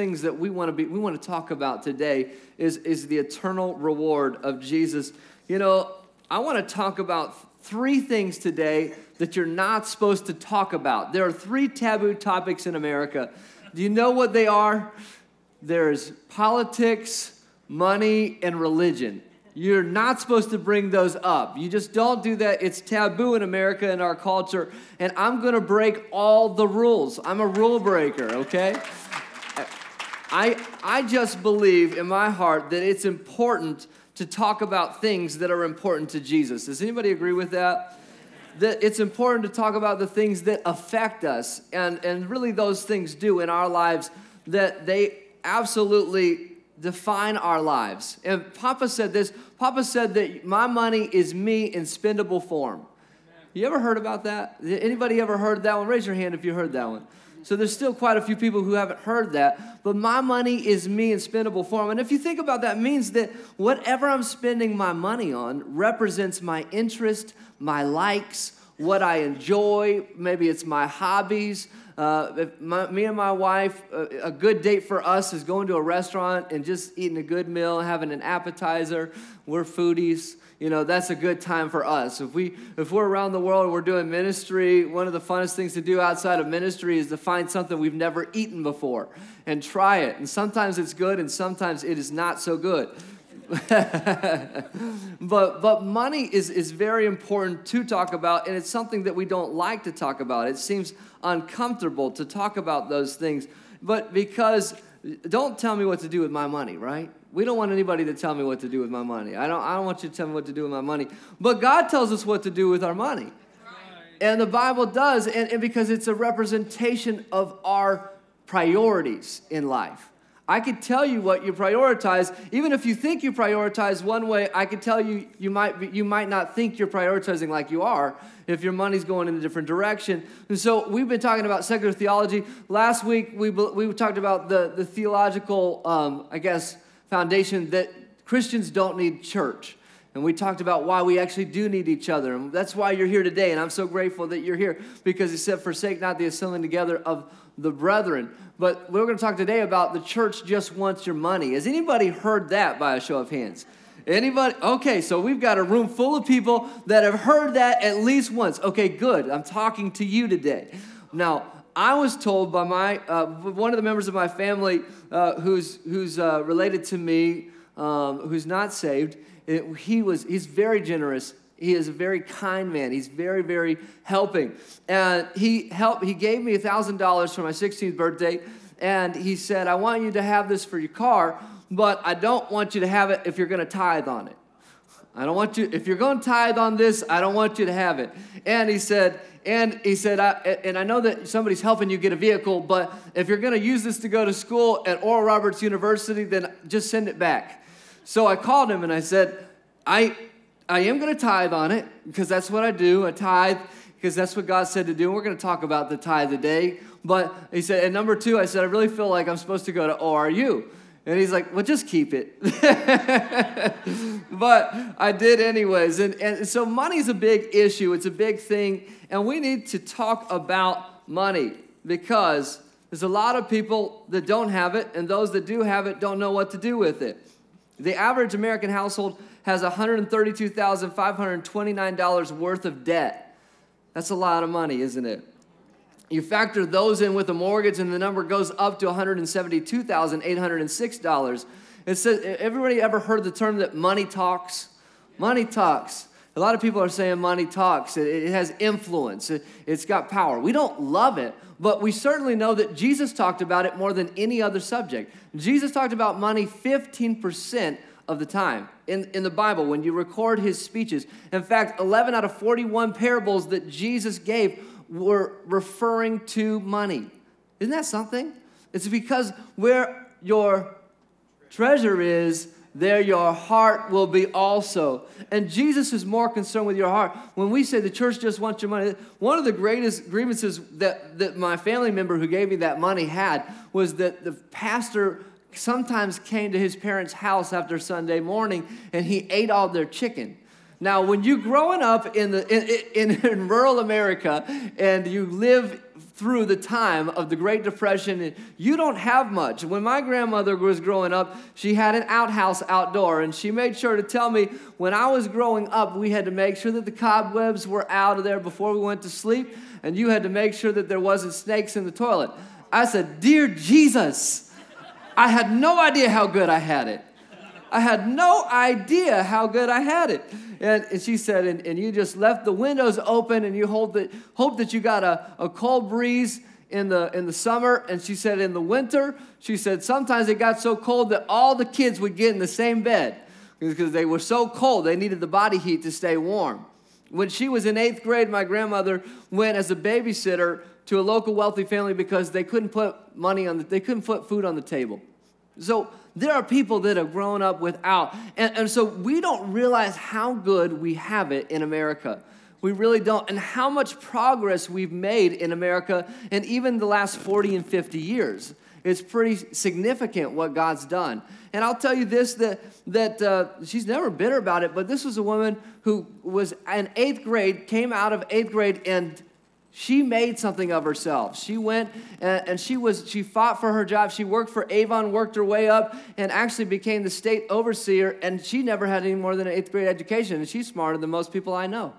things that we want to be we want to talk about today is is the eternal reward of Jesus. You know, I want to talk about three things today that you're not supposed to talk about. There are three taboo topics in America. Do you know what they are? There's politics, money, and religion. You're not supposed to bring those up. You just don't do that. It's taboo in America and our culture. And I'm going to break all the rules. I'm a rule breaker, okay? I, I just believe in my heart that it's important to talk about things that are important to Jesus. Does anybody agree with that? That it's important to talk about the things that affect us, and, and really those things do in our lives, that they absolutely define our lives. And Papa said this Papa said that my money is me in spendable form. You ever heard about that? Anybody ever heard that one? Raise your hand if you heard that one. So there's still quite a few people who haven't heard that. But my money is me in spendable form. And if you think about that, means that whatever I'm spending my money on represents my interest, my likes, what I enjoy. Maybe it's my hobbies. Uh, my, me and my wife, uh, a good date for us is going to a restaurant and just eating a good meal, having an appetizer. We're foodies. You know that's a good time for us. If we if we're around the world and we're doing ministry one of the funnest things to do outside of ministry is to find something we've never eaten before and try it. And sometimes it's good and sometimes it is not so good but but money is is very important to talk about and it's something that we don't like to talk about it seems uncomfortable to talk about those things but because don't tell me what to do with my money right we don't want anybody to tell me what to do with my money. I don't, I don't want you to tell me what to do with my money. But God tells us what to do with our money. And the Bible does, and, and because it's a representation of our priorities in life. I could tell you what you prioritize. Even if you think you prioritize one way, I could tell you you might, be, you might not think you're prioritizing like you are if your money's going in a different direction. And so we've been talking about secular theology. Last week, we, we talked about the, the theological, um, I guess, foundation that Christians don't need church. And we talked about why we actually do need each other. And that's why you're here today. And I'm so grateful that you're here because he said, Forsake not the assembling together of the brethren. But we're going to talk today about the church just wants your money. Has anybody heard that by a show of hands? Anybody? Okay, so we've got a room full of people that have heard that at least once. Okay, good. I'm talking to you today. Now, I was told by my uh, one of the members of my family uh, who's who's uh, related to me, um, who's not saved. It, he was he's very generous. He is a very kind man. He's very very helping, and he helped. He gave me a thousand dollars for my 16th birthday, and he said, "I want you to have this for your car, but I don't want you to have it if you're going to tithe on it." I don't want you, if you're going to tithe on this, I don't want you to have it. And he said, and he said, I, and I know that somebody's helping you get a vehicle, but if you're going to use this to go to school at Oral Roberts University, then just send it back. So I called him and I said, I, I am going to tithe on it because that's what I do. I tithe because that's what God said to do. And we're going to talk about the tithe today. But he said, and number two, I said, I really feel like I'm supposed to go to ORU. And he's like, well, just keep it. but I did anyways. And, and so money's a big issue, it's a big thing. And we need to talk about money because there's a lot of people that don't have it, and those that do have it don't know what to do with it. The average American household has $132,529 worth of debt. That's a lot of money, isn't it? You factor those in with a mortgage, and the number goes up to $172,806. It says, everybody ever heard the term that money talks? Money talks. A lot of people are saying money talks. It, has influence. It, has got power. We don't love it, but we certainly know that Jesus talked about it more than any other subject. Jesus talked about money 15% of the time in, in the Bible when you record his speeches. In fact, 11 out of 41 parables that Jesus gave were referring to money. Isn't that something? It's because where your treasure is, there your heart will be also. And Jesus is more concerned with your heart. When we say the church just wants your money, one of the greatest grievances that, that my family member who gave me that money had was that the pastor sometimes came to his parents' house after Sunday morning and he ate all their chicken. Now, when you growing up in, the, in, in, in rural America and you live through the time of the Great Depression. You don't have much. When my grandmother was growing up, she had an outhouse outdoor, and she made sure to tell me when I was growing up, we had to make sure that the cobwebs were out of there before we went to sleep, and you had to make sure that there wasn't snakes in the toilet. I said, Dear Jesus, I had no idea how good I had it. I had no idea how good I had it. And, and she said, and, and you just left the windows open and you hold the, hope that you got a, a cold breeze in the, in the summer. And she said, in the winter, she said, sometimes it got so cold that all the kids would get in the same bed because they were so cold, they needed the body heat to stay warm. When she was in eighth grade, my grandmother went as a babysitter to a local wealthy family because they couldn't put money on the, they couldn't put food on the table. So there are people that have grown up without. And, and so we don't realize how good we have it in America. We really don't. And how much progress we've made in America in even the last 40 and 50 years. It's pretty significant what God's done. And I'll tell you this that, that uh, she's never bitter about it, but this was a woman who was in eighth grade, came out of eighth grade, and she made something of herself. She went and, and, she was she fought for her job. She worked for Avon, worked her way up, and actually became the state overseer. And she never had any more than an eighth grade education, and she's smarter than most people I know.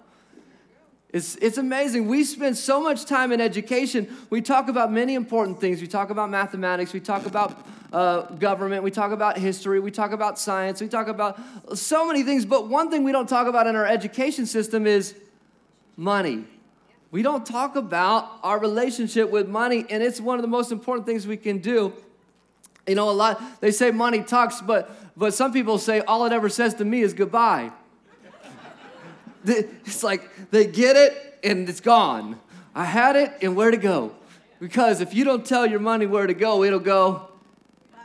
It's, it's amazing. We spend so much time in education. We talk about many important things. We talk about mathematics. We talk about uh, government. We talk about history. We talk about science. We talk about so many things. But one thing we don't talk about in our education system is money. We don't talk about our relationship with money, and it's one of the most important things we can do. You know, a lot, they say money talks, but, but some people say all it ever says to me is goodbye. it's like they get it and it's gone. I had it and where to go. Because if you don't tell your money where to go, it'll go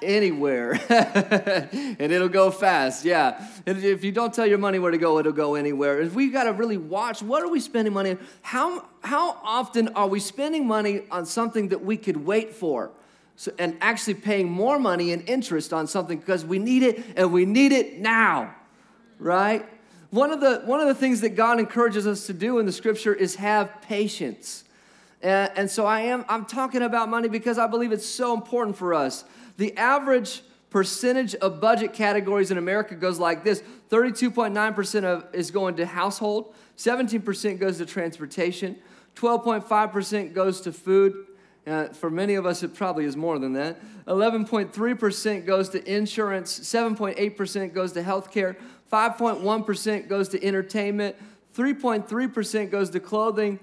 anywhere. and it'll go fast, yeah. And if you don't tell your money where to go, it'll go anywhere. And we got to really watch what are we spending money on? How, how often are we spending money on something that we could wait for? So, and actually paying more money in interest on something because we need it and we need it now, right? One of, the, one of the things that God encourages us to do in the scripture is have patience. And, and so I am, I'm talking about money because I believe it's so important for us. The average percentage of budget categories in America goes like this 32.9% of is going to household, 17% goes to transportation, 12.5% goes to food. Uh, for many of us, it probably is more than that. 11.3% goes to insurance, 7.8% goes to healthcare, 5.1% goes to entertainment, 3.3% goes to clothing,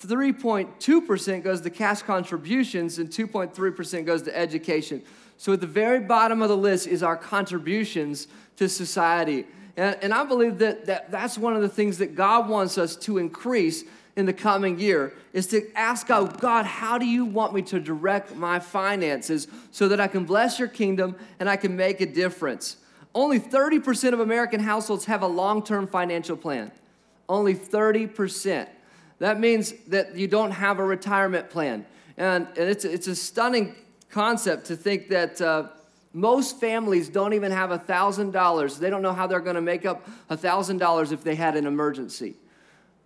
3.2% goes to cash contributions, and 2.3% goes to education. So at the very bottom of the list is our contributions to society. And, and I believe that, that that's one of the things that God wants us to increase in the coming year is to ask God, God, how do you want me to direct my finances so that I can bless your kingdom and I can make a difference? Only 30% of American households have a long term financial plan. Only 30%. That means that you don't have a retirement plan. And, and it's, it's a stunning concept to think that uh, most families don't even have $1,000. They don't know how they're going to make up $1,000 if they had an emergency.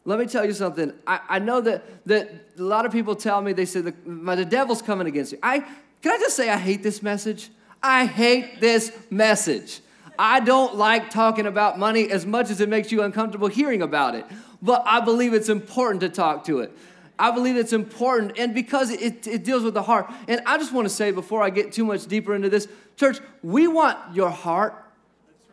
Let me tell you something. I, I know that, that a lot of people tell me, they say, the, the devil's coming against you. I, can I just say I hate this message? I hate this message. I don't like talking about money as much as it makes you uncomfortable hearing about it, but I believe it's important to talk to it. I believe it's important, and because it, it deals with the heart. And I just want to say before I get too much deeper into this, church, we want your heart.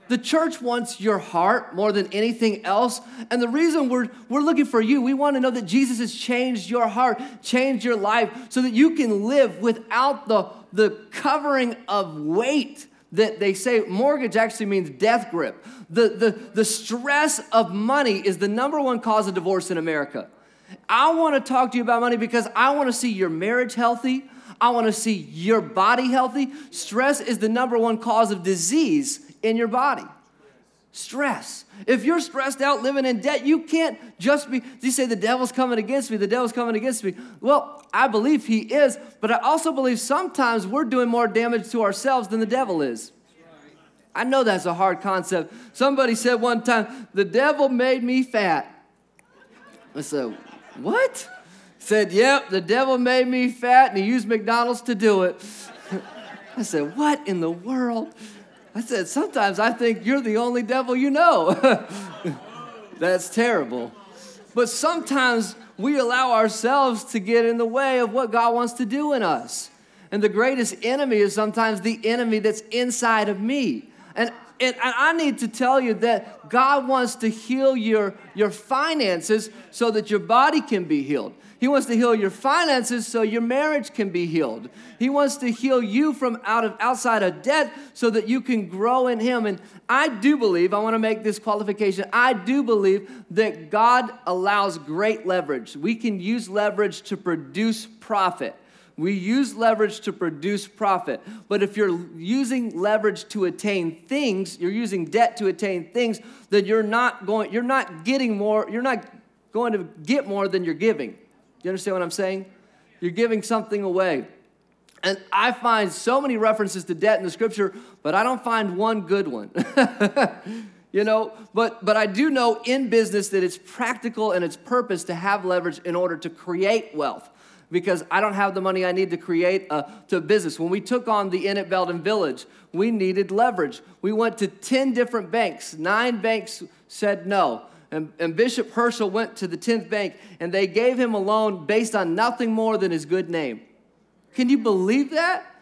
The church wants your heart more than anything else. And the reason we're, we're looking for you, we want to know that Jesus has changed your heart, changed your life, so that you can live without the, the covering of weight that they say mortgage actually means death grip. The, the, the stress of money is the number one cause of divorce in America. I want to talk to you about money because I want to see your marriage healthy. I want to see your body healthy. Stress is the number one cause of disease in your body. Stress. If you're stressed out living in debt, you can't just be, you say the devil's coming against me, the devil's coming against me. Well, I believe he is, but I also believe sometimes we're doing more damage to ourselves than the devil is. I know that's a hard concept. Somebody said one time, the devil made me fat. Said, what? said, Yep, the devil made me fat and he used McDonald's to do it. I said, What in the world? I said, Sometimes I think you're the only devil you know. That's terrible. But sometimes we allow ourselves to get in the way of what God wants to do in us. And the greatest enemy is sometimes the enemy that's inside of me. And, and I need to tell you that God wants to heal your, your finances so that your body can be healed. He wants to heal your finances so your marriage can be healed. He wants to heal you from out of outside of debt so that you can grow in him. And I do believe, I want to make this qualification. I do believe that God allows great leverage. We can use leverage to produce profit. We use leverage to produce profit. But if you're using leverage to attain things, you're using debt to attain things, then you're not going, you're not getting more, you're not going to get more than you're giving you understand what I'm saying? You're giving something away. And I find so many references to debt in the scripture, but I don't find one good one. you know, but but I do know in business that it's practical and its purpose to have leverage in order to create wealth. Because I don't have the money I need to create a to business. When we took on the Inn at Belden Village, we needed leverage. We went to 10 different banks. Nine banks said no. And, and Bishop Herschel went to the 10th bank and they gave him a loan based on nothing more than his good name. Can you believe that?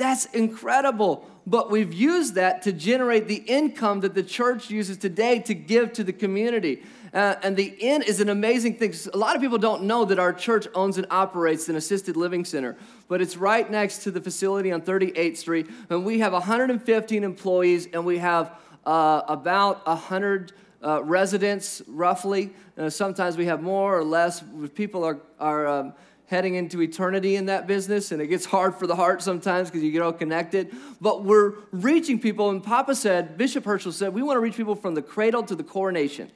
That's incredible. But we've used that to generate the income that the church uses today to give to the community. Uh, and the inn is an amazing thing. A lot of people don't know that our church owns and operates an assisted living center, but it's right next to the facility on 38th Street. And we have 115 employees, and we have uh, about 100 uh, residents, roughly. Uh, sometimes we have more or less. People are, are um, heading into eternity in that business, and it gets hard for the heart sometimes because you get all connected. But we're reaching people, and Papa said, Bishop Herschel said, we want to reach people from the cradle to the coronation.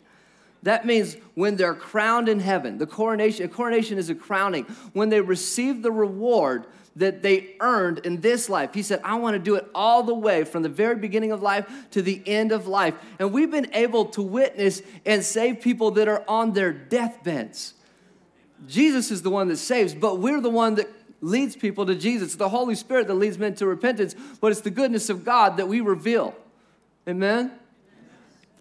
That means when they're crowned in heaven, the coronation, a coronation is a crowning. When they receive the reward, that they earned in this life. He said, I want to do it all the way from the very beginning of life to the end of life. And we've been able to witness and save people that are on their deathbeds. Jesus is the one that saves, but we're the one that leads people to Jesus. It's the Holy Spirit that leads men to repentance, but it's the goodness of God that we reveal. Amen?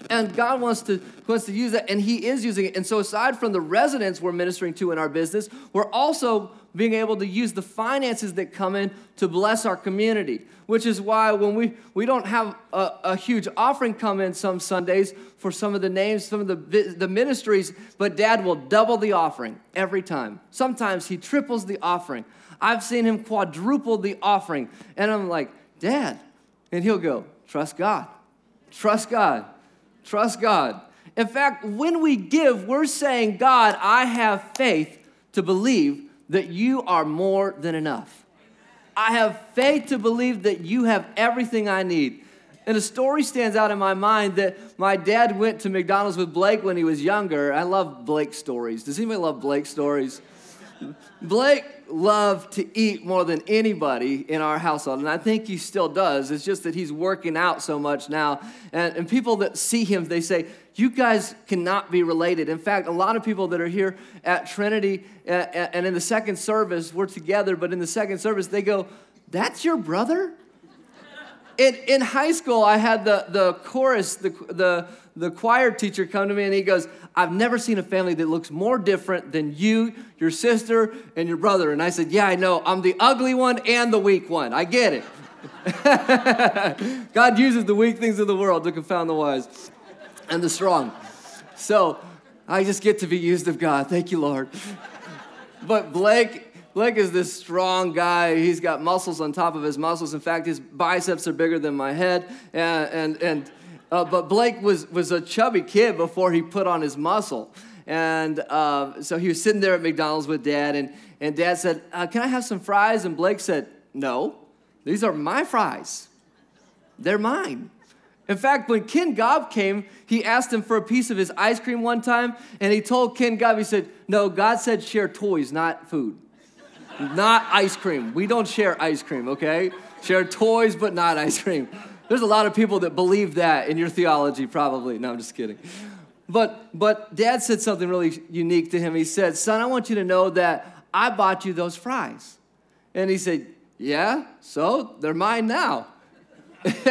And God wants to, wants to use that, and He is using it. And so, aside from the residents we're ministering to in our business, we're also being able to use the finances that come in to bless our community. Which is why when we, we don't have a, a huge offering come in some Sundays for some of the names, some of the, the ministries, but dad will double the offering every time. Sometimes he triples the offering. I've seen him quadruple the offering. And I'm like, Dad. And he'll go, Trust God. Trust God. Trust God. In fact, when we give, we're saying, God, I have faith to believe that you are more than enough. I have faith to believe that you have everything I need. And a story stands out in my mind that my dad went to McDonald's with Blake when he was younger. I love Blake stories. Does anybody love Blake stories? Blake loved to eat more than anybody in our household, and I think he still does. It's just that he's working out so much now. And, and people that see him, they say, You guys cannot be related. In fact, a lot of people that are here at Trinity and in the second service, we're together, but in the second service, they go, That's your brother? in, in high school, I had the, the chorus, the, the, the choir teacher come to me and he goes, I've never seen a family that looks more different than you, your sister, and your brother. And I said, Yeah, I know. I'm the ugly one and the weak one. I get it. God uses the weak things of the world to confound the wise and the strong. So I just get to be used of God. Thank you, Lord. But Blake, Blake is this strong guy. He's got muscles on top of his muscles. In fact, his biceps are bigger than my head. And, and, and uh, but Blake was, was a chubby kid before he put on his muscle. And uh, so he was sitting there at McDonald's with dad, and, and dad said, uh, Can I have some fries? And Blake said, No, these are my fries. They're mine. In fact, when Ken Gobb came, he asked him for a piece of his ice cream one time, and he told Ken Gobb, he said, No, God said share toys, not food not ice cream. We don't share ice cream, okay? Share toys, but not ice cream. There's a lot of people that believe that in your theology, probably. No, I'm just kidding. But but dad said something really unique to him. He said, Son, I want you to know that I bought you those fries. And he said, Yeah, so they're mine now.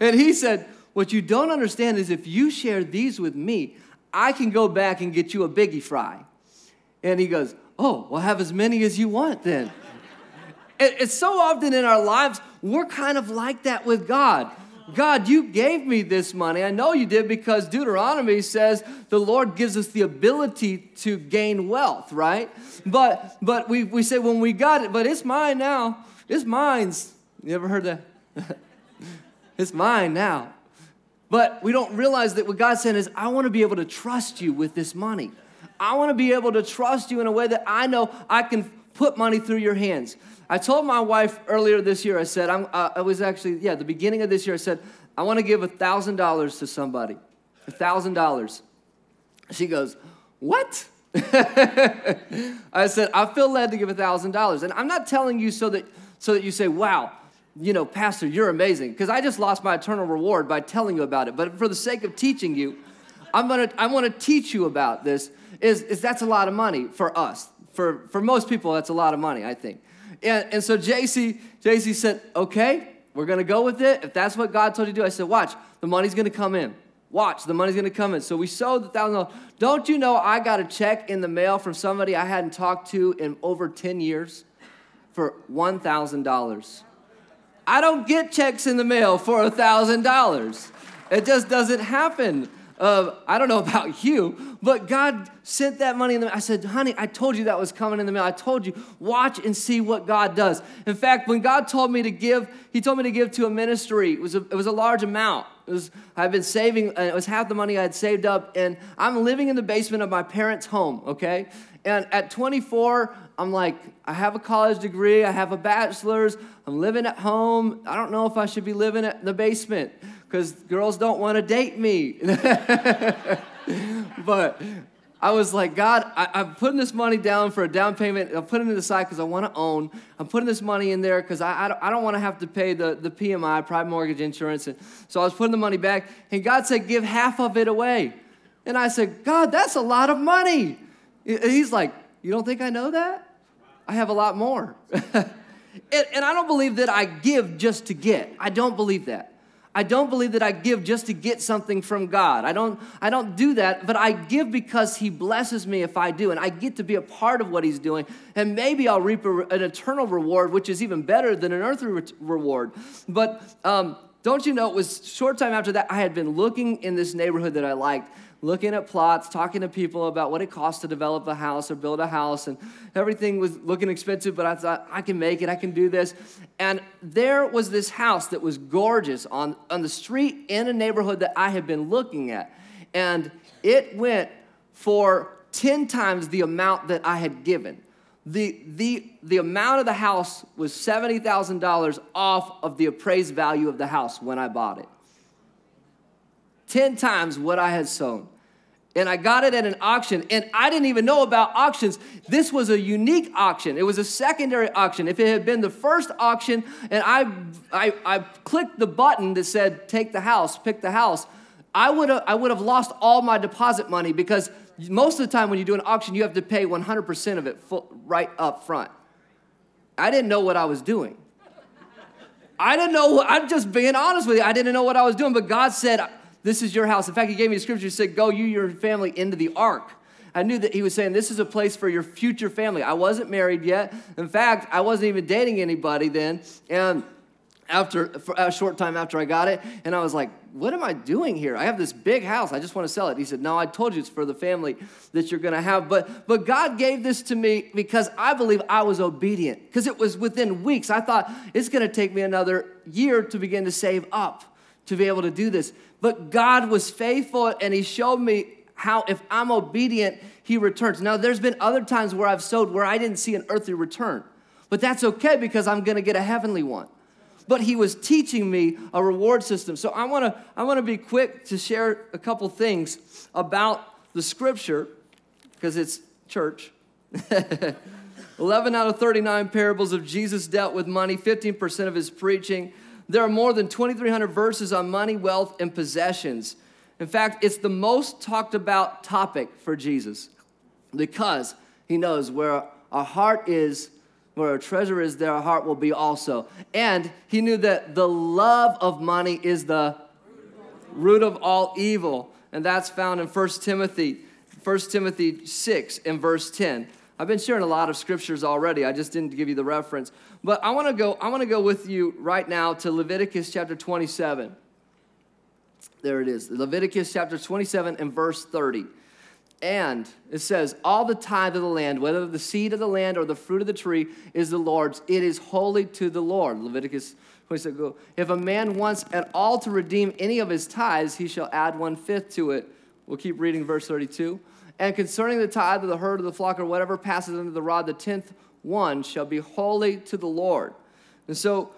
and he said, What you don't understand is if you share these with me, I can go back and get you a biggie fry. And he goes, Oh, well, have as many as you want then. it's so often in our lives, we're kind of like that with God. God, you gave me this money. I know you did because Deuteronomy says the Lord gives us the ability to gain wealth, right? But but we, we say when we got it, but it's mine now. It's mine's. You ever heard that? it's mine now. But we don't realize that what God's saying is, I want to be able to trust you with this money. I want to be able to trust you in a way that I know I can put money through your hands. I told my wife earlier this year, I said, I'm, uh, I was actually, yeah, the beginning of this year, I said, I want to give $1,000 to somebody. $1,000. She goes, What? I said, I feel led to give $1,000. And I'm not telling you so that, so that you say, Wow, you know, Pastor, you're amazing. Because I just lost my eternal reward by telling you about it. But for the sake of teaching you, I'm gonna, I want to teach you about this. Is, is that's a lot of money for us. For, for most people, that's a lot of money, I think. And, and so JC, JC said, okay, we're gonna go with it. If that's what God told you to do, I said, watch, the money's gonna come in. Watch, the money's gonna come in. So we sold the thousand dollars. Don't you know I got a check in the mail from somebody I hadn't talked to in over 10 years for $1,000? I don't get checks in the mail for a $1,000. It just doesn't happen. Uh, I don't know about you, but God sent that money in the mail. I said, honey, I told you that was coming in the mail. I told you, watch and see what God does. In fact, when God told me to give, He told me to give to a ministry. It was a, it was a large amount. It was, I've been saving, uh, it was half the money I had saved up, and I'm living in the basement of my parents' home, okay? And at 24, I'm like, I have a college degree, I have a bachelor's, I'm living at home. I don't know if I should be living in the basement because girls don't want to date me. but I was like, God, I, am putting this money down for a down payment. I'm putting it aside because I want to own. I'm putting this money in there because I, I don't, don't want to have to pay the, the PMI, private mortgage insurance. And so I was putting the money back. And God said, give half of it away. And I said, God, that's a lot of money. He's like, You don't think I know that? I have a lot more. and, and I don't believe that I give just to get. I don't believe that. I don't believe that I give just to get something from God. I don't, I don't do that, but I give because He blesses me if I do, and I get to be a part of what He's doing. And maybe I'll reap a, an eternal reward, which is even better than an earthly re- reward. But um, don't you know, it was short time after that, I had been looking in this neighborhood that I liked looking at plots, talking to people about what it costs to develop a house or build a house, and everything was looking expensive, but I thought, I can make it, I can do this. And there was this house that was gorgeous on, on the street in a neighborhood that I had been looking at. And it went for 10 times the amount that I had given. The, the, the amount of the house was $70,000 off of the appraised value of the house when I bought it. 10 times what I had sown and I got it at an auction, and I didn't even know about auctions. This was a unique auction. It was a secondary auction. If it had been the first auction, and I, I, I clicked the button that said "Take the house, pick the house," I would have I would have lost all my deposit money because most of the time when you do an auction, you have to pay 100% of it full, right up front. I didn't know what I was doing. I didn't know. I'm just being honest with you. I didn't know what I was doing, but God said this is your house. In fact, he gave me a scripture. He said, Go, you, your family, into the ark. I knew that he was saying this is a place for your future family. I wasn't married yet. In fact, I wasn't even dating anybody then. And after a short time after I got it, and I was like, "What am I doing here? I have this big house. I just want to sell it." He said, "No, I told you it's for the family that you're going to have." But but God gave this to me because I believe I was obedient. Because it was within weeks. I thought it's going to take me another year to begin to save up to be able to do this. But God was faithful and He showed me how, if I'm obedient, He returns. Now, there's been other times where I've sowed where I didn't see an earthly return, but that's okay because I'm gonna get a heavenly one. But He was teaching me a reward system. So I wanna, I wanna be quick to share a couple things about the scripture because it's church. 11 out of 39 parables of Jesus dealt with money, 15% of his preaching there are more than 2,300 verses on money, wealth, and possessions. In fact, it's the most talked about topic for Jesus because he knows where our heart is, where our treasure is, there our heart will be also. And he knew that the love of money is the root of all evil. And that's found in 1 Timothy, 1 Timothy 6 and verse 10. I've been sharing a lot of scriptures already. I just didn't give you the reference. But I want to go I want to go with you right now to Leviticus chapter 27. There it is. Leviticus chapter 27 and verse 30. And it says, All the tithe of the land, whether the seed of the land or the fruit of the tree, is the Lord's. It is holy to the Lord. Leviticus 27. If a man wants at all to redeem any of his tithes, he shall add one fifth to it. We'll keep reading verse 32. And concerning the tithe of the herd of the flock or whatever passes under the rod, the tenth one shall be holy to the Lord. And so,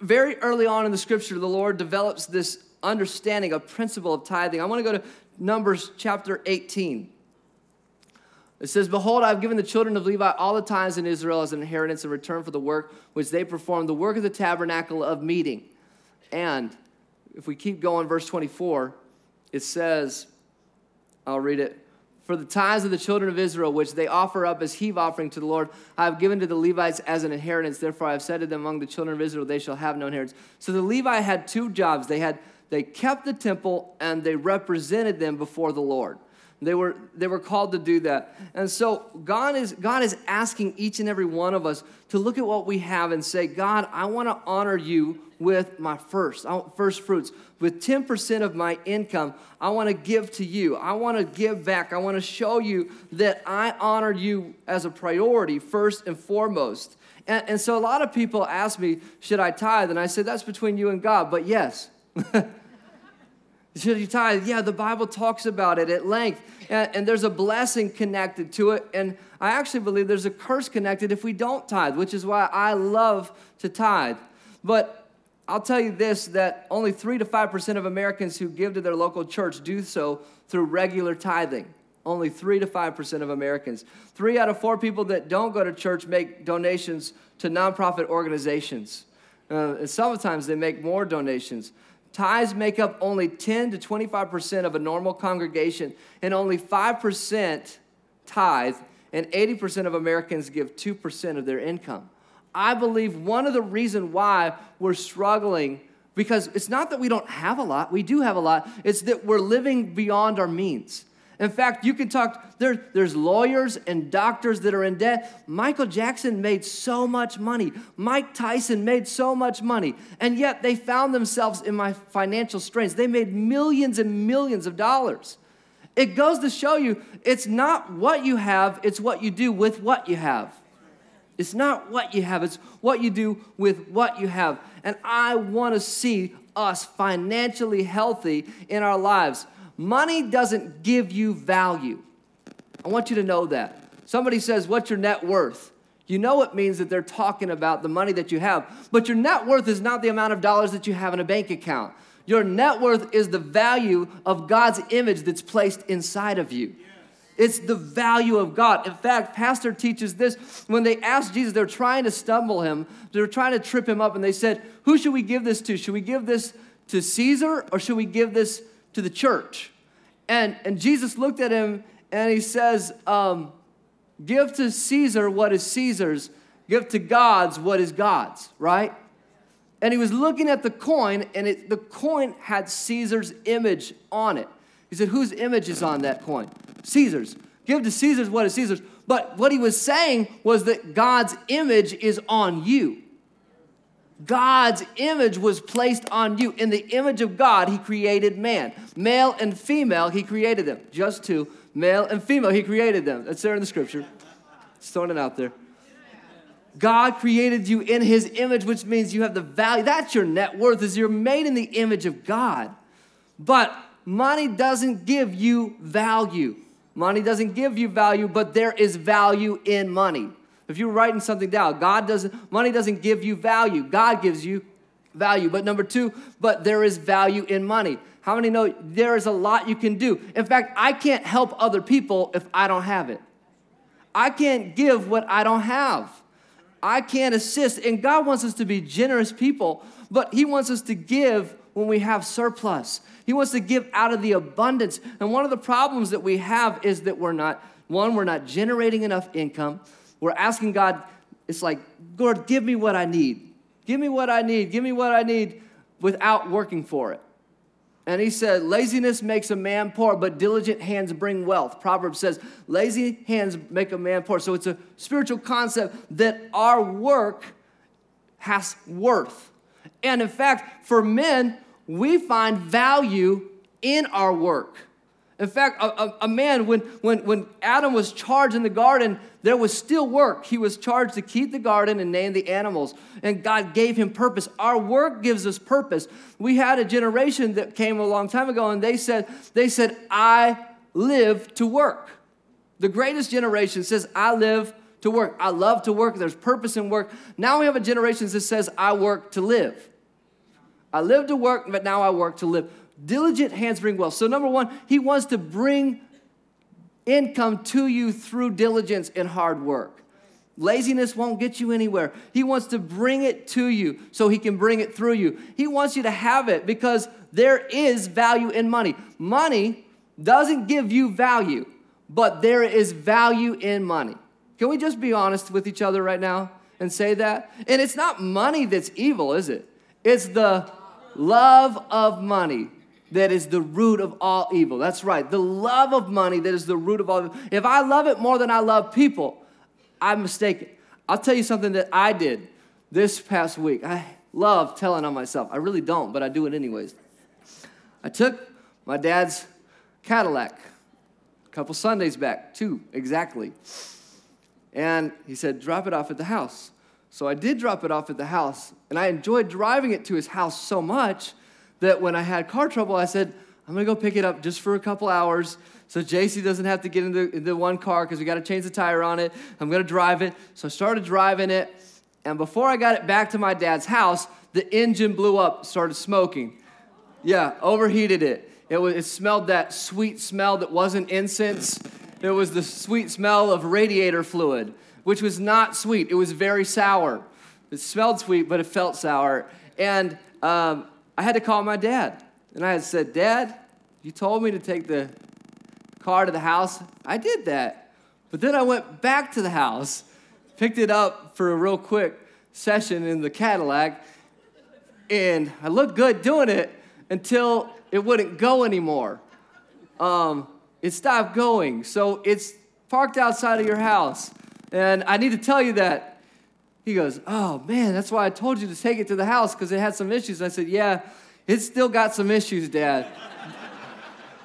very early on in the scripture, the Lord develops this understanding, a principle of tithing. I want to go to Numbers chapter 18. It says, Behold, I have given the children of Levi all the tithes in Israel as an inheritance in return for the work which they performed, the work of the tabernacle of meeting. And if we keep going, verse 24, it says, I'll read it. For the tithes of the children of Israel, which they offer up as heave offering to the Lord, I have given to the Levites as an inheritance. Therefore, I have said to them, Among the children of Israel, they shall have no inheritance. So the Levi had two jobs. They had they kept the temple and they represented them before the Lord. They were, they were called to do that. And so God is, God is asking each and every one of us to look at what we have and say, God, I want to honor you with my first, first fruits. With 10% of my income, I want to give to you. I want to give back. I want to show you that I honor you as a priority first and foremost. And, and so a lot of people ask me, should I tithe? And I say, that's between you and God. But yes. Should you tithe? Yeah, the Bible talks about it at length. And, and, there's a blessing connected to it. And I actually believe there's a curse connected if we don't tithe, which is why I love to tithe. But I'll tell you this that only 3 to 5% of Americans who give to their local church do so through regular tithing. Only 3 to 5% of Americans. Three out of four people that don't go to church make donations to nonprofit organizations. Uh, and sometimes they make more donations. Tithes make up only 10 to 25% of a normal congregation, and only 5% tithe, and 80% of Americans give 2% of their income. I believe one of the reasons why we're struggling because it's not that we don't have a lot, we do have a lot, it's that we're living beyond our means. In fact, you can talk, there, there's lawyers and doctors that are in debt. Michael Jackson made so much money. Mike Tyson made so much money. And yet they found themselves in my financial strains. They made millions and millions of dollars. It goes to show you it's not what you have, it's what you do with what you have. It's not what you have, it's what you do with what you have. And I want to see us financially healthy in our lives. Money doesn't give you value. I want you to know that. Somebody says, What's your net worth? You know it means that they're talking about the money that you have, but your net worth is not the amount of dollars that you have in a bank account. Your net worth is the value of God's image that's placed inside of you. It's the value of God. In fact, Pastor teaches this. When they asked Jesus, they're trying to stumble him, they're trying to trip him up, and they said, Who should we give this to? Should we give this to Caesar or should we give this to the church. And, and Jesus looked at him and he says, um, Give to Caesar what is Caesar's, give to God's what is God's, right? And he was looking at the coin, and it, the coin had Caesar's image on it. He said, Whose image is on that coin? Caesar's. Give to Caesar's what is Caesar's. But what he was saying was that God's image is on you. God's image was placed on you. In the image of God, He created man. Male and female, He created them. Just two. Male and female, He created them. That's there in the scripture. Just throwing it out there. God created you in His image, which means you have the value. That's your net worth, is you're made in the image of God. But money doesn't give you value. Money doesn't give you value, but there is value in money. If you're writing something down, God doesn't, money doesn't give you value. God gives you value. But number two, but there is value in money. How many know there is a lot you can do? In fact, I can't help other people if I don't have it. I can't give what I don't have. I can't assist. And God wants us to be generous people, but He wants us to give when we have surplus. He wants to give out of the abundance. And one of the problems that we have is that we're not, one, we're not generating enough income. We're asking God, it's like, Lord, give me what I need. Give me what I need. Give me what I need without working for it. And he said, Laziness makes a man poor, but diligent hands bring wealth. Proverbs says, Lazy hands make a man poor. So it's a spiritual concept that our work has worth. And in fact, for men, we find value in our work. In fact, a, a, a, man, when, when, when Adam was charged in the garden, there was still work. He was charged to keep the garden and name the animals. And God gave him purpose. Our work gives us purpose. We had a generation that came a long time ago, and they said, they said, I live to work. The greatest generation says, I live to work. I love to work. There's purpose in work. Now we have a generation that says, I work to live. I live to work, but now I work to live. Diligent hands bring wealth. So, number one, he wants to bring income to you through diligence and hard work. Laziness won't get you anywhere. He wants to bring it to you so he can bring it through you. He wants you to have it because there is value in money. Money doesn't give you value, but there is value in money. Can we just be honest with each other right now and say that? And it's not money that's evil, is it? It's the love of money that is the root of all evil. That's right. The love of money that is the root of all evil. If I love it more than I love people, I'm mistaken. I'll tell you something that I did this past week. I love telling on myself. I really don't, but I do it anyways. I took my dad's Cadillac a couple Sundays back, two exactly. And he said, drop it off at the house. So I did drop it off at the house, and I enjoyed driving it to his house so much that when I had car trouble, I said, I'm gonna go pick it up just for a couple hours so JC doesn't have to get into, the one car because we gotta change the tire on it. I'm gonna drive it. So I started driving it, and before I got it back to my dad's house, the engine blew up, started smoking. Yeah, overheated it. It, was, it smelled that sweet smell that wasn't incense. It was the sweet smell of radiator fluid which was not sweet. It was very sour. It smelled sweet, but it felt sour. And um, I had to call my dad. And I had said, Dad, you told me to take the car to the house. I did that. But then I went back to the house, picked it up for a real quick session in the Cadillac, and I looked good doing it until it wouldn't go anymore. Um, it stopped going. So it's parked outside of your house. And I need to tell you that. He goes, Oh man, that's why I told you to take it to the house because it had some issues. I said, Yeah, it's still got some issues, Dad.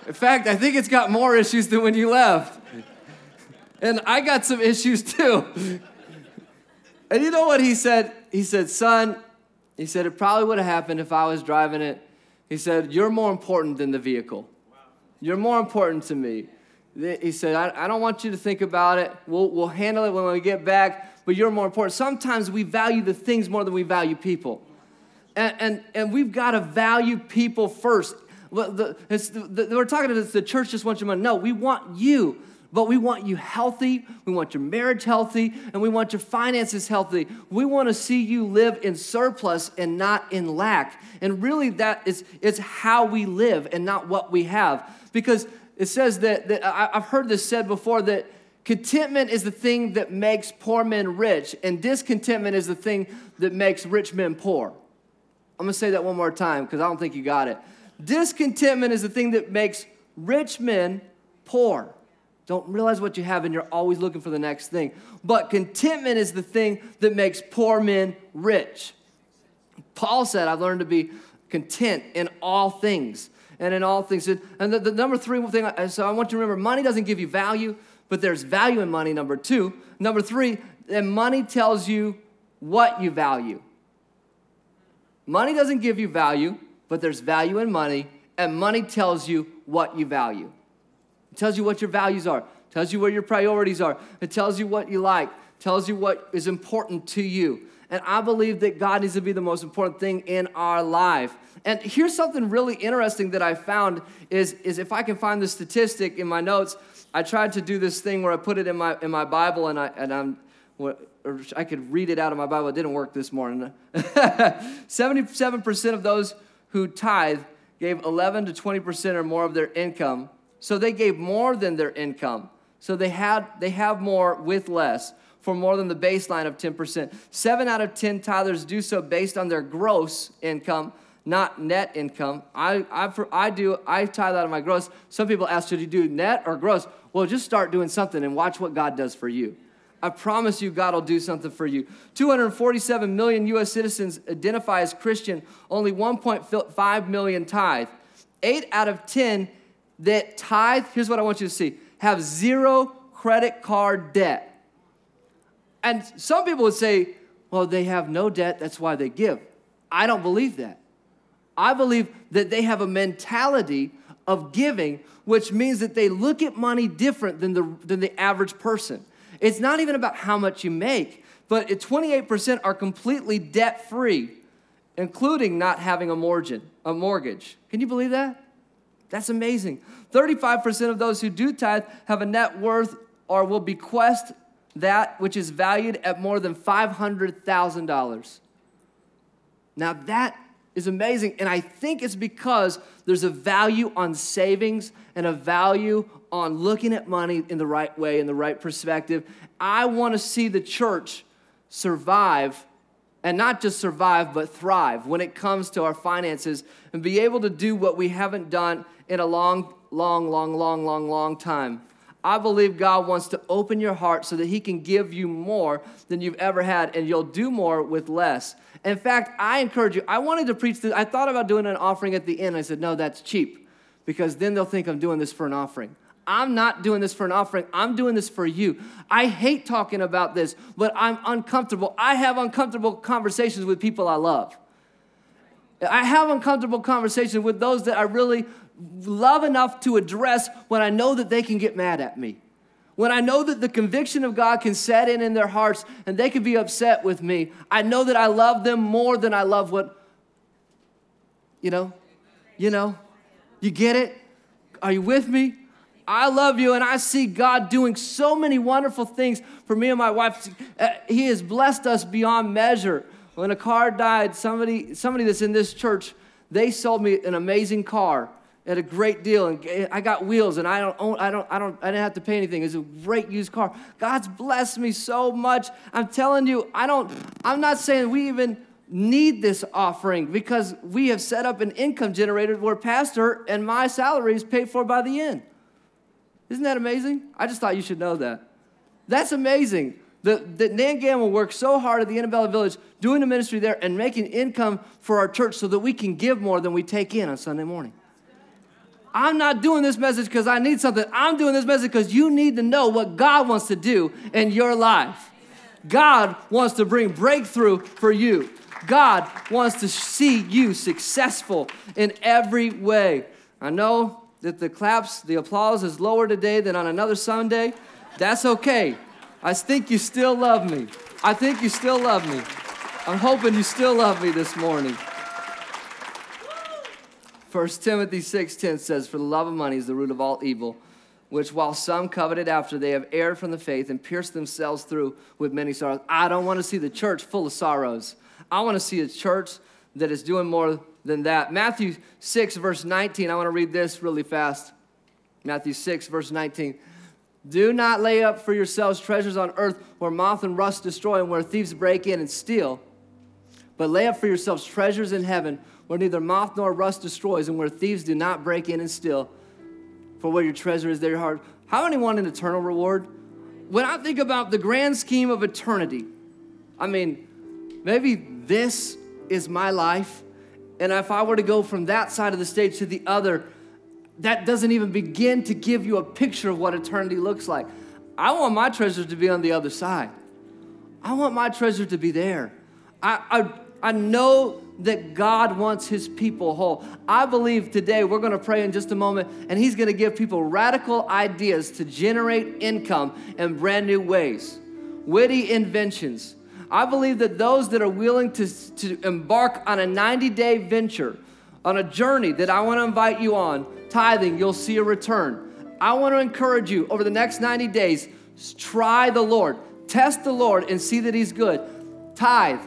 In fact, I think it's got more issues than when you left. And I got some issues too. And you know what he said? He said, Son, he said, it probably would have happened if I was driving it. He said, You're more important than the vehicle. You're more important to me. He said, I, I don't want you to think about it. We'll, we'll handle it when we get back, but you're more important. Sometimes we value the things more than we value people. And, and, and we've got to value people first. The, the, we're talking to the church just wants your money. No, we want you, but we want you healthy. We want your marriage healthy, and we want your finances healthy. We want to see you live in surplus and not in lack. And really, that is it's how we live and not what we have. Because it says that, that I've heard this said before that contentment is the thing that makes poor men rich, and discontentment is the thing that makes rich men poor. I'm gonna say that one more time because I don't think you got it. Discontentment is the thing that makes rich men poor. Don't realize what you have, and you're always looking for the next thing. But contentment is the thing that makes poor men rich. Paul said, I've learned to be content in all things and in all things. And the, the number three thing, so I want you to remember money doesn't give you value, but there's value in money, number two. Number three, and money tells you what you value. Money doesn't give you value, but there's value in money, and money tells you what you value. It tells you what your values are, it tells you where your priorities are, it tells you what you like, it tells you what is important to you. And I believe that God needs to be the most important thing in our life. And here's something really interesting that I found is, is if I can find the statistic in my notes, I tried to do this thing where I put it in my, in my Bible and, I, and I'm, I could read it out of my Bible. It didn't work this morning. 77% of those who tithe gave 11 to 20% or more of their income. So they gave more than their income. So they had they have more with less for more than the baseline of 10%. 7 out of 10 tithers do so based on their gross income, not net income. I I, I do I tithe out of my gross. Some people ask should you do net or gross? Well, just start doing something and watch what God does for you. I promise you, God will do something for you. 247 million U.S. citizens identify as Christian, only 1.5 million tithe. Eight out of 10 that tithe, here's what I want you to see, have zero credit card debt. And some people would say, well, they have no debt, that's why they give. I don't believe that. I believe that they have a mentality of giving, which means that they look at money different than the, than the average person. It's not even about how much you make, but 28% are completely debt free, including not having a mortgage, a mortgage. Can you believe that? That's amazing. 35% of those who do tithe have a net worth or will bequest that which is valued at more than $500,000. Now that is amazing. And I think it's because there's a value on savings and a value on looking at money in the right way, in the right perspective. I want to see the church survive and not just survive, but thrive when it comes to our finances and be able to do what we haven't done in a long, long, long, long, long, long time. I believe God wants to open your heart so that He can give you more than you've ever had, and you'll do more with less. In fact, I encourage you, I wanted to preach this. I thought about doing an offering at the end. I said, no, that's cheap because then they'll think I'm doing this for an offering. I'm not doing this for an offering. I'm doing this for you. I hate talking about this, but I'm uncomfortable. I have uncomfortable conversations with people I love. I have uncomfortable conversations with those that I really love enough to address when I know that they can get mad at me. When I know that the conviction of God can set in in their hearts and they can be upset with me, I know that I love them more than I love what, you know, you know, you get it? Are you with me? I love you, and I see God doing so many wonderful things for me and my wife. Uh, he has blessed us beyond measure. When a car died, somebody, somebody that's in this church, they sold me an amazing car at a great deal, and I got wheels, and I don't own, I don't, I don't, I didn't have to pay anything. It's a great used car. God's blessed me so much. I'm telling you, I don't. I'm not saying we even need this offering because we have set up an income generator where pastor and my salary is paid for by the end. Isn't that amazing? I just thought you should know that. That's amazing. That, that Nan Gamble worked so hard at the Annabella Village doing the ministry there and making income for our church so that we can give more than we take in on Sunday morning. I'm not doing this message because I need something. I'm doing this message because you need to know what God wants to do in your life. God wants to bring breakthrough for you. God wants to see you successful in every way. I know that the claps, the applause is lower today than on another Sunday, that's okay. I think you still love me. I think you still love me. I'm hoping you still love me this morning. 1 Timothy 6:10 says, "For the love of money is the root of all evil, which while some coveted after, they have erred from the faith and pierced themselves through with many sorrows." I don't want to see the church full of sorrows. I want to see a church that is doing more than that. Matthew 6, verse 19. I want to read this really fast. Matthew 6, verse 19. Do not lay up for yourselves treasures on earth where moth and rust destroy and where thieves break in and steal, but lay up for yourselves treasures in heaven where neither moth nor rust destroys and where thieves do not break in and steal. For where your treasure is, there your heart. How many want an eternal reward? When I think about the grand scheme of eternity, I mean, maybe this is my life and if I were to go from that side of the stage to the other, that doesn't even begin to give you a picture of what eternity looks like. I want my treasure to be on the other side. I want my treasure to be there. I, I, I know that God wants his people whole. I believe today we're going to pray in just a moment, and he's going to give people radical ideas to generate income in brand new ways, witty inventions I believe that those that are willing to, to embark on a 90 day venture, on a journey that I want to invite you on, tithing, you'll see a return. I want to encourage you over the next 90 days, try the Lord, test the Lord, and see that He's good. Tithe,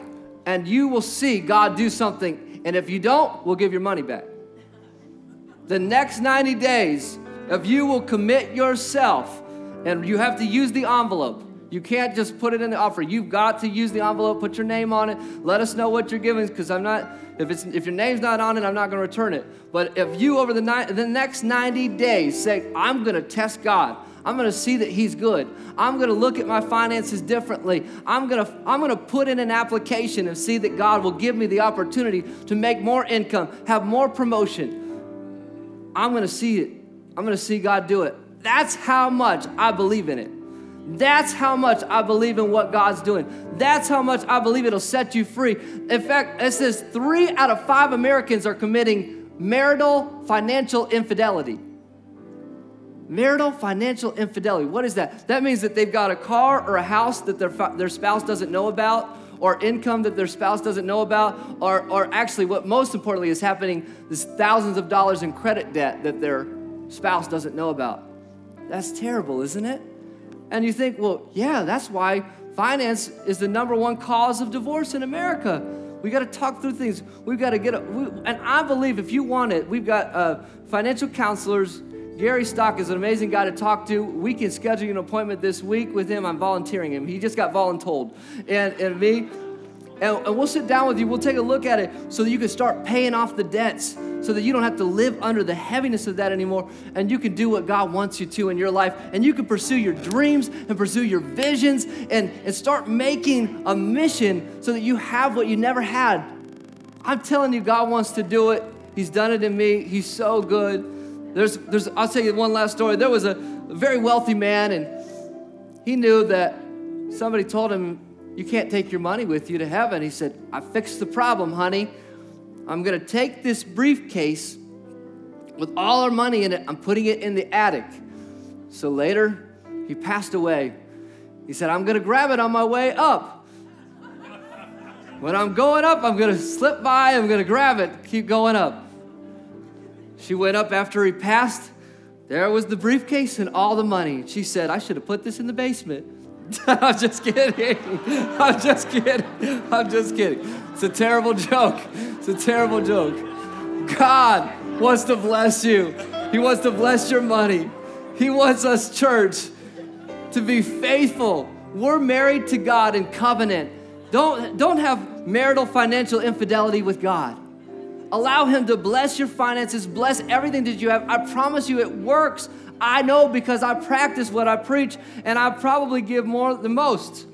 and you will see God do something And if you don't, we'll give your money back. The next 90 days, if you will commit yourself, and you have to use the envelope. You can't just put it in the offer. You've got to use the envelope, put your name on it. Let us know what you're giving, because I'm not. If it's if your name's not on it, I'm not going to return it. But if you over the ni- the next 90 days say, I'm going to test God. I'm going to see that he's good. I'm going to look at my finances differently. I'm going to I'm going to put in an application and see that God will give me the opportunity to make more income, have more promotion. I'm going to see it. I'm going to see God do it. That's how much I believe in it. That's how much I believe in what God's doing. That's how much I believe it'll set you free. In fact, it says three out of five Americans are committing marital financial infidelity. Marital financial infidelity. What is that? That means that they've got a car or a house that their, their spouse doesn't know about, or income that their spouse doesn't know about, or, or actually, what most importantly is happening is thousands of dollars in credit debt that their spouse doesn't know about. That's terrible, isn't it? And you think, well, yeah, that's why finance is the number one cause of divorce in America. We got to talk through things. We've got to get, a, we, and I believe if you want it, we've got uh, financial counselors Gary Stock is an amazing guy to talk to. We can schedule an appointment this week with him. I'm volunteering him. He just got voluntold. And, and me, and, and, we'll sit down with you. We'll take a look at it so that you can start paying off the debts so that you don't have to live under the heaviness of that anymore. And you can do what God wants you to in your life. And you can pursue your dreams and pursue your visions and, and start making a mission so that you have what you never had. I'm telling you, God wants to do it. He's done it in me. He's so good. There's, there's, I'll tell you one last story. There was a very wealthy man, and he knew that somebody told him, You can't take your money with you to heaven. He said, I fixed the problem, honey. I'm going to take this briefcase with all our money in it, I'm putting it in the attic. So later, he passed away. He said, I'm going to grab it on my way up. When I'm going up, I'm going to slip by, I'm going to grab it, keep going up. She went up after he passed. There was the briefcase and all the money. She said, I should have put this in the basement. I'm just kidding. I'm just kidding. I'm just kidding. It's a terrible joke. It's a terrible joke. God wants to bless you. He wants to bless your money. He wants us, church, to be faithful. We're married to God in covenant. Don't, don't have marital financial infidelity with God. Allow Him to bless your finances, bless everything that you have. I promise you, it works. I know because I practice what I preach, and I probably give more than most.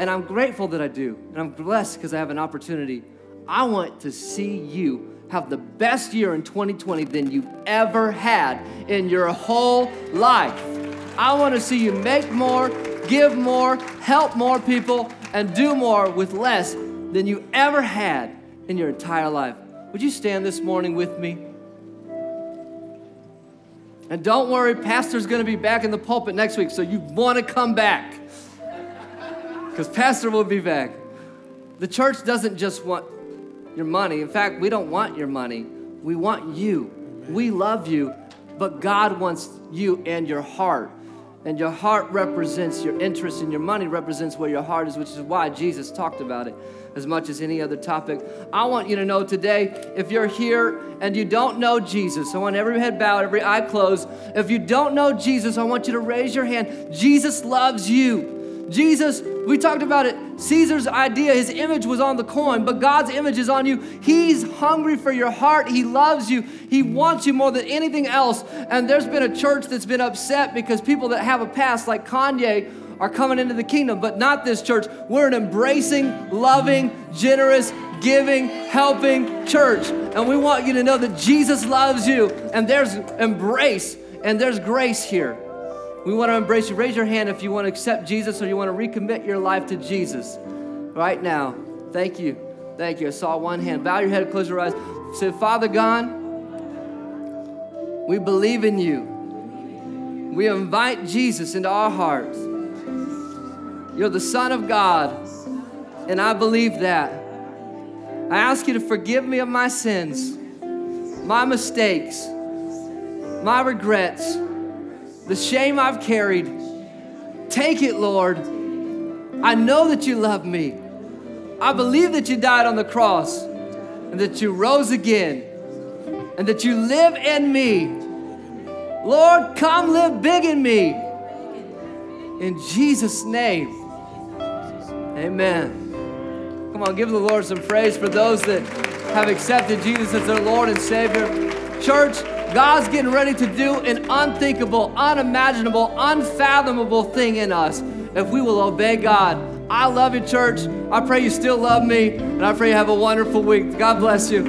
And I'm grateful that I do, and I'm blessed because I have an opportunity. I want to see you have the best year in 2020 than you've ever had in your whole life. I want to see you make more, give more, help more people, and do more with less than you ever had in your entire life. Would you stand this morning with me? And don't worry, Pastor's to be back in the pulpit next week, so you want to come back. Because Pastor will be back. The church doesn't just want your money. In fact, we don't want your money. We want you. We love you, but God wants you and your heart. And your heart represents your interest, and your money represents where your heart is, which is why Jesus talked about it as much as any other topic. I want you to know today if you're here and you don't know Jesus, I want every head bowed, every eye closed. If you don't know Jesus, I want you to raise your hand. Jesus loves you. Jesus, we talked about it. Caesar's idea, his image was on the coin, but God's image is on you. He's hungry for your heart. He loves you. He wants you more than anything else. And there's been a church that's been upset because people that have a past, like Kanye, are coming into the kingdom, but not this church. We're an embracing, loving, generous, giving, helping church. And we want you to know that Jesus loves you, and there's embrace and there's grace here. We want to embrace you. Raise your hand if you want to accept Jesus or you want to recommit your life to Jesus right now. Thank you. Thank you. I saw one hand. Bow your head, close your eyes. Say, Father God, we believe in you. We invite Jesus into our hearts. You're the Son of God, and I believe that. I ask you to forgive me of my sins, my mistakes, my regrets, the shame I've carried. Take it, Lord. I know that you love me. I believe that you died on the cross and that you rose again and that you live in me. Lord, come live big in me. In Jesus' name. Amen. Come on, give the Lord some praise for those that have accepted Jesus as their Lord and Savior. Church, God's getting ready to do an unthinkable, unimaginable, unfathomable thing in us if we will obey God. I love you, church. I pray you still love me, and I pray you have a wonderful week. God bless you.